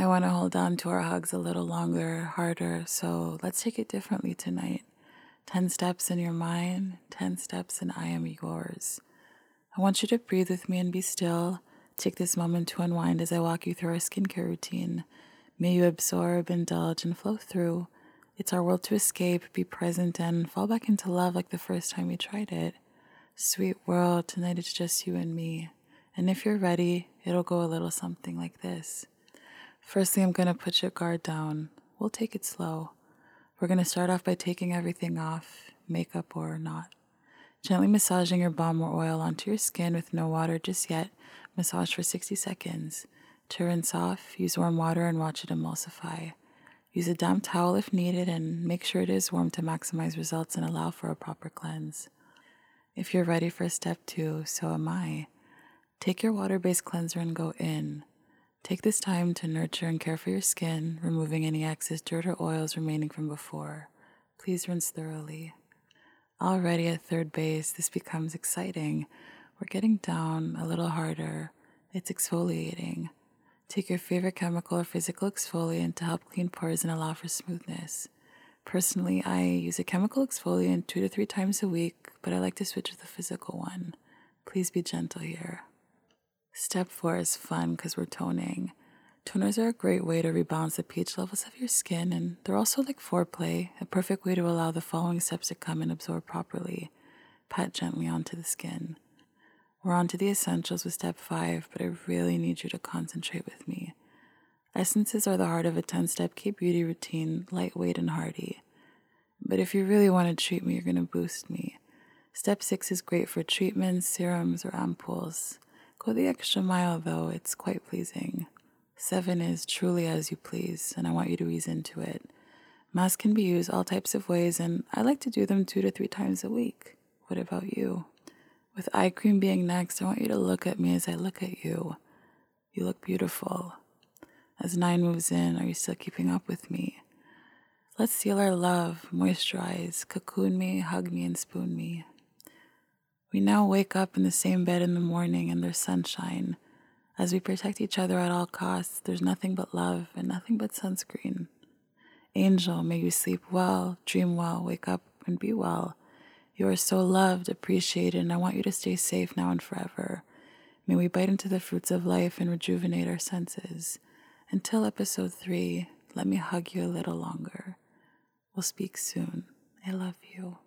I want to hold on to our hugs a little longer, harder, so let's take it differently tonight. 10 steps in your mind, 10 steps and I am yours. I want you to breathe with me and be still. Take this moment to unwind as I walk you through our skincare routine. May you absorb, indulge, and flow through. It's our world to escape, be present, and fall back into love like the first time we tried it. Sweet world, tonight it's just you and me. And if you're ready, it'll go a little something like this. Firstly, I'm going to put your guard down. We'll take it slow. We're going to start off by taking everything off, makeup or not. Gently massaging your balm or oil onto your skin with no water just yet. Massage for 60 seconds. To rinse off, use warm water and watch it emulsify. Use a damp towel if needed and make sure it is warm to maximize results and allow for a proper cleanse. If you're ready for step two, so am I. Take your water based cleanser and go in. Take this time to nurture and care for your skin, removing any excess dirt or oils remaining from before. Please rinse thoroughly. Already at third base, this becomes exciting. We're getting down a little harder. It's exfoliating. Take your favorite chemical or physical exfoliant to help clean pores and allow for smoothness. Personally, I use a chemical exfoliant two to three times a week, but I like to switch to the physical one. Please be gentle here. Step four is fun because we're toning. Toners are a great way to rebalance the pH levels of your skin, and they're also like foreplay, a perfect way to allow the following steps to come and absorb properly. Pat gently onto the skin. We're on to the essentials with step five, but I really need you to concentrate with me. Essences are the heart of a 10 step K beauty routine, lightweight and hearty. But if you really want to treat me, you're going to boost me. Step six is great for treatments, serums, or ampoules. Go the extra mile, though, it's quite pleasing. Seven is truly as you please, and I want you to ease into it. Masks can be used all types of ways, and I like to do them two to three times a week. What about you? With eye cream being next, I want you to look at me as I look at you. You look beautiful. As nine moves in, are you still keeping up with me? Let's seal our love, moisturize, cocoon me, hug me, and spoon me. We now wake up in the same bed in the morning and there's sunshine. As we protect each other at all costs, there's nothing but love and nothing but sunscreen. Angel, may you sleep well, dream well, wake up and be well. You are so loved, appreciated, and I want you to stay safe now and forever. May we bite into the fruits of life and rejuvenate our senses. Until episode three, let me hug you a little longer. We'll speak soon. I love you.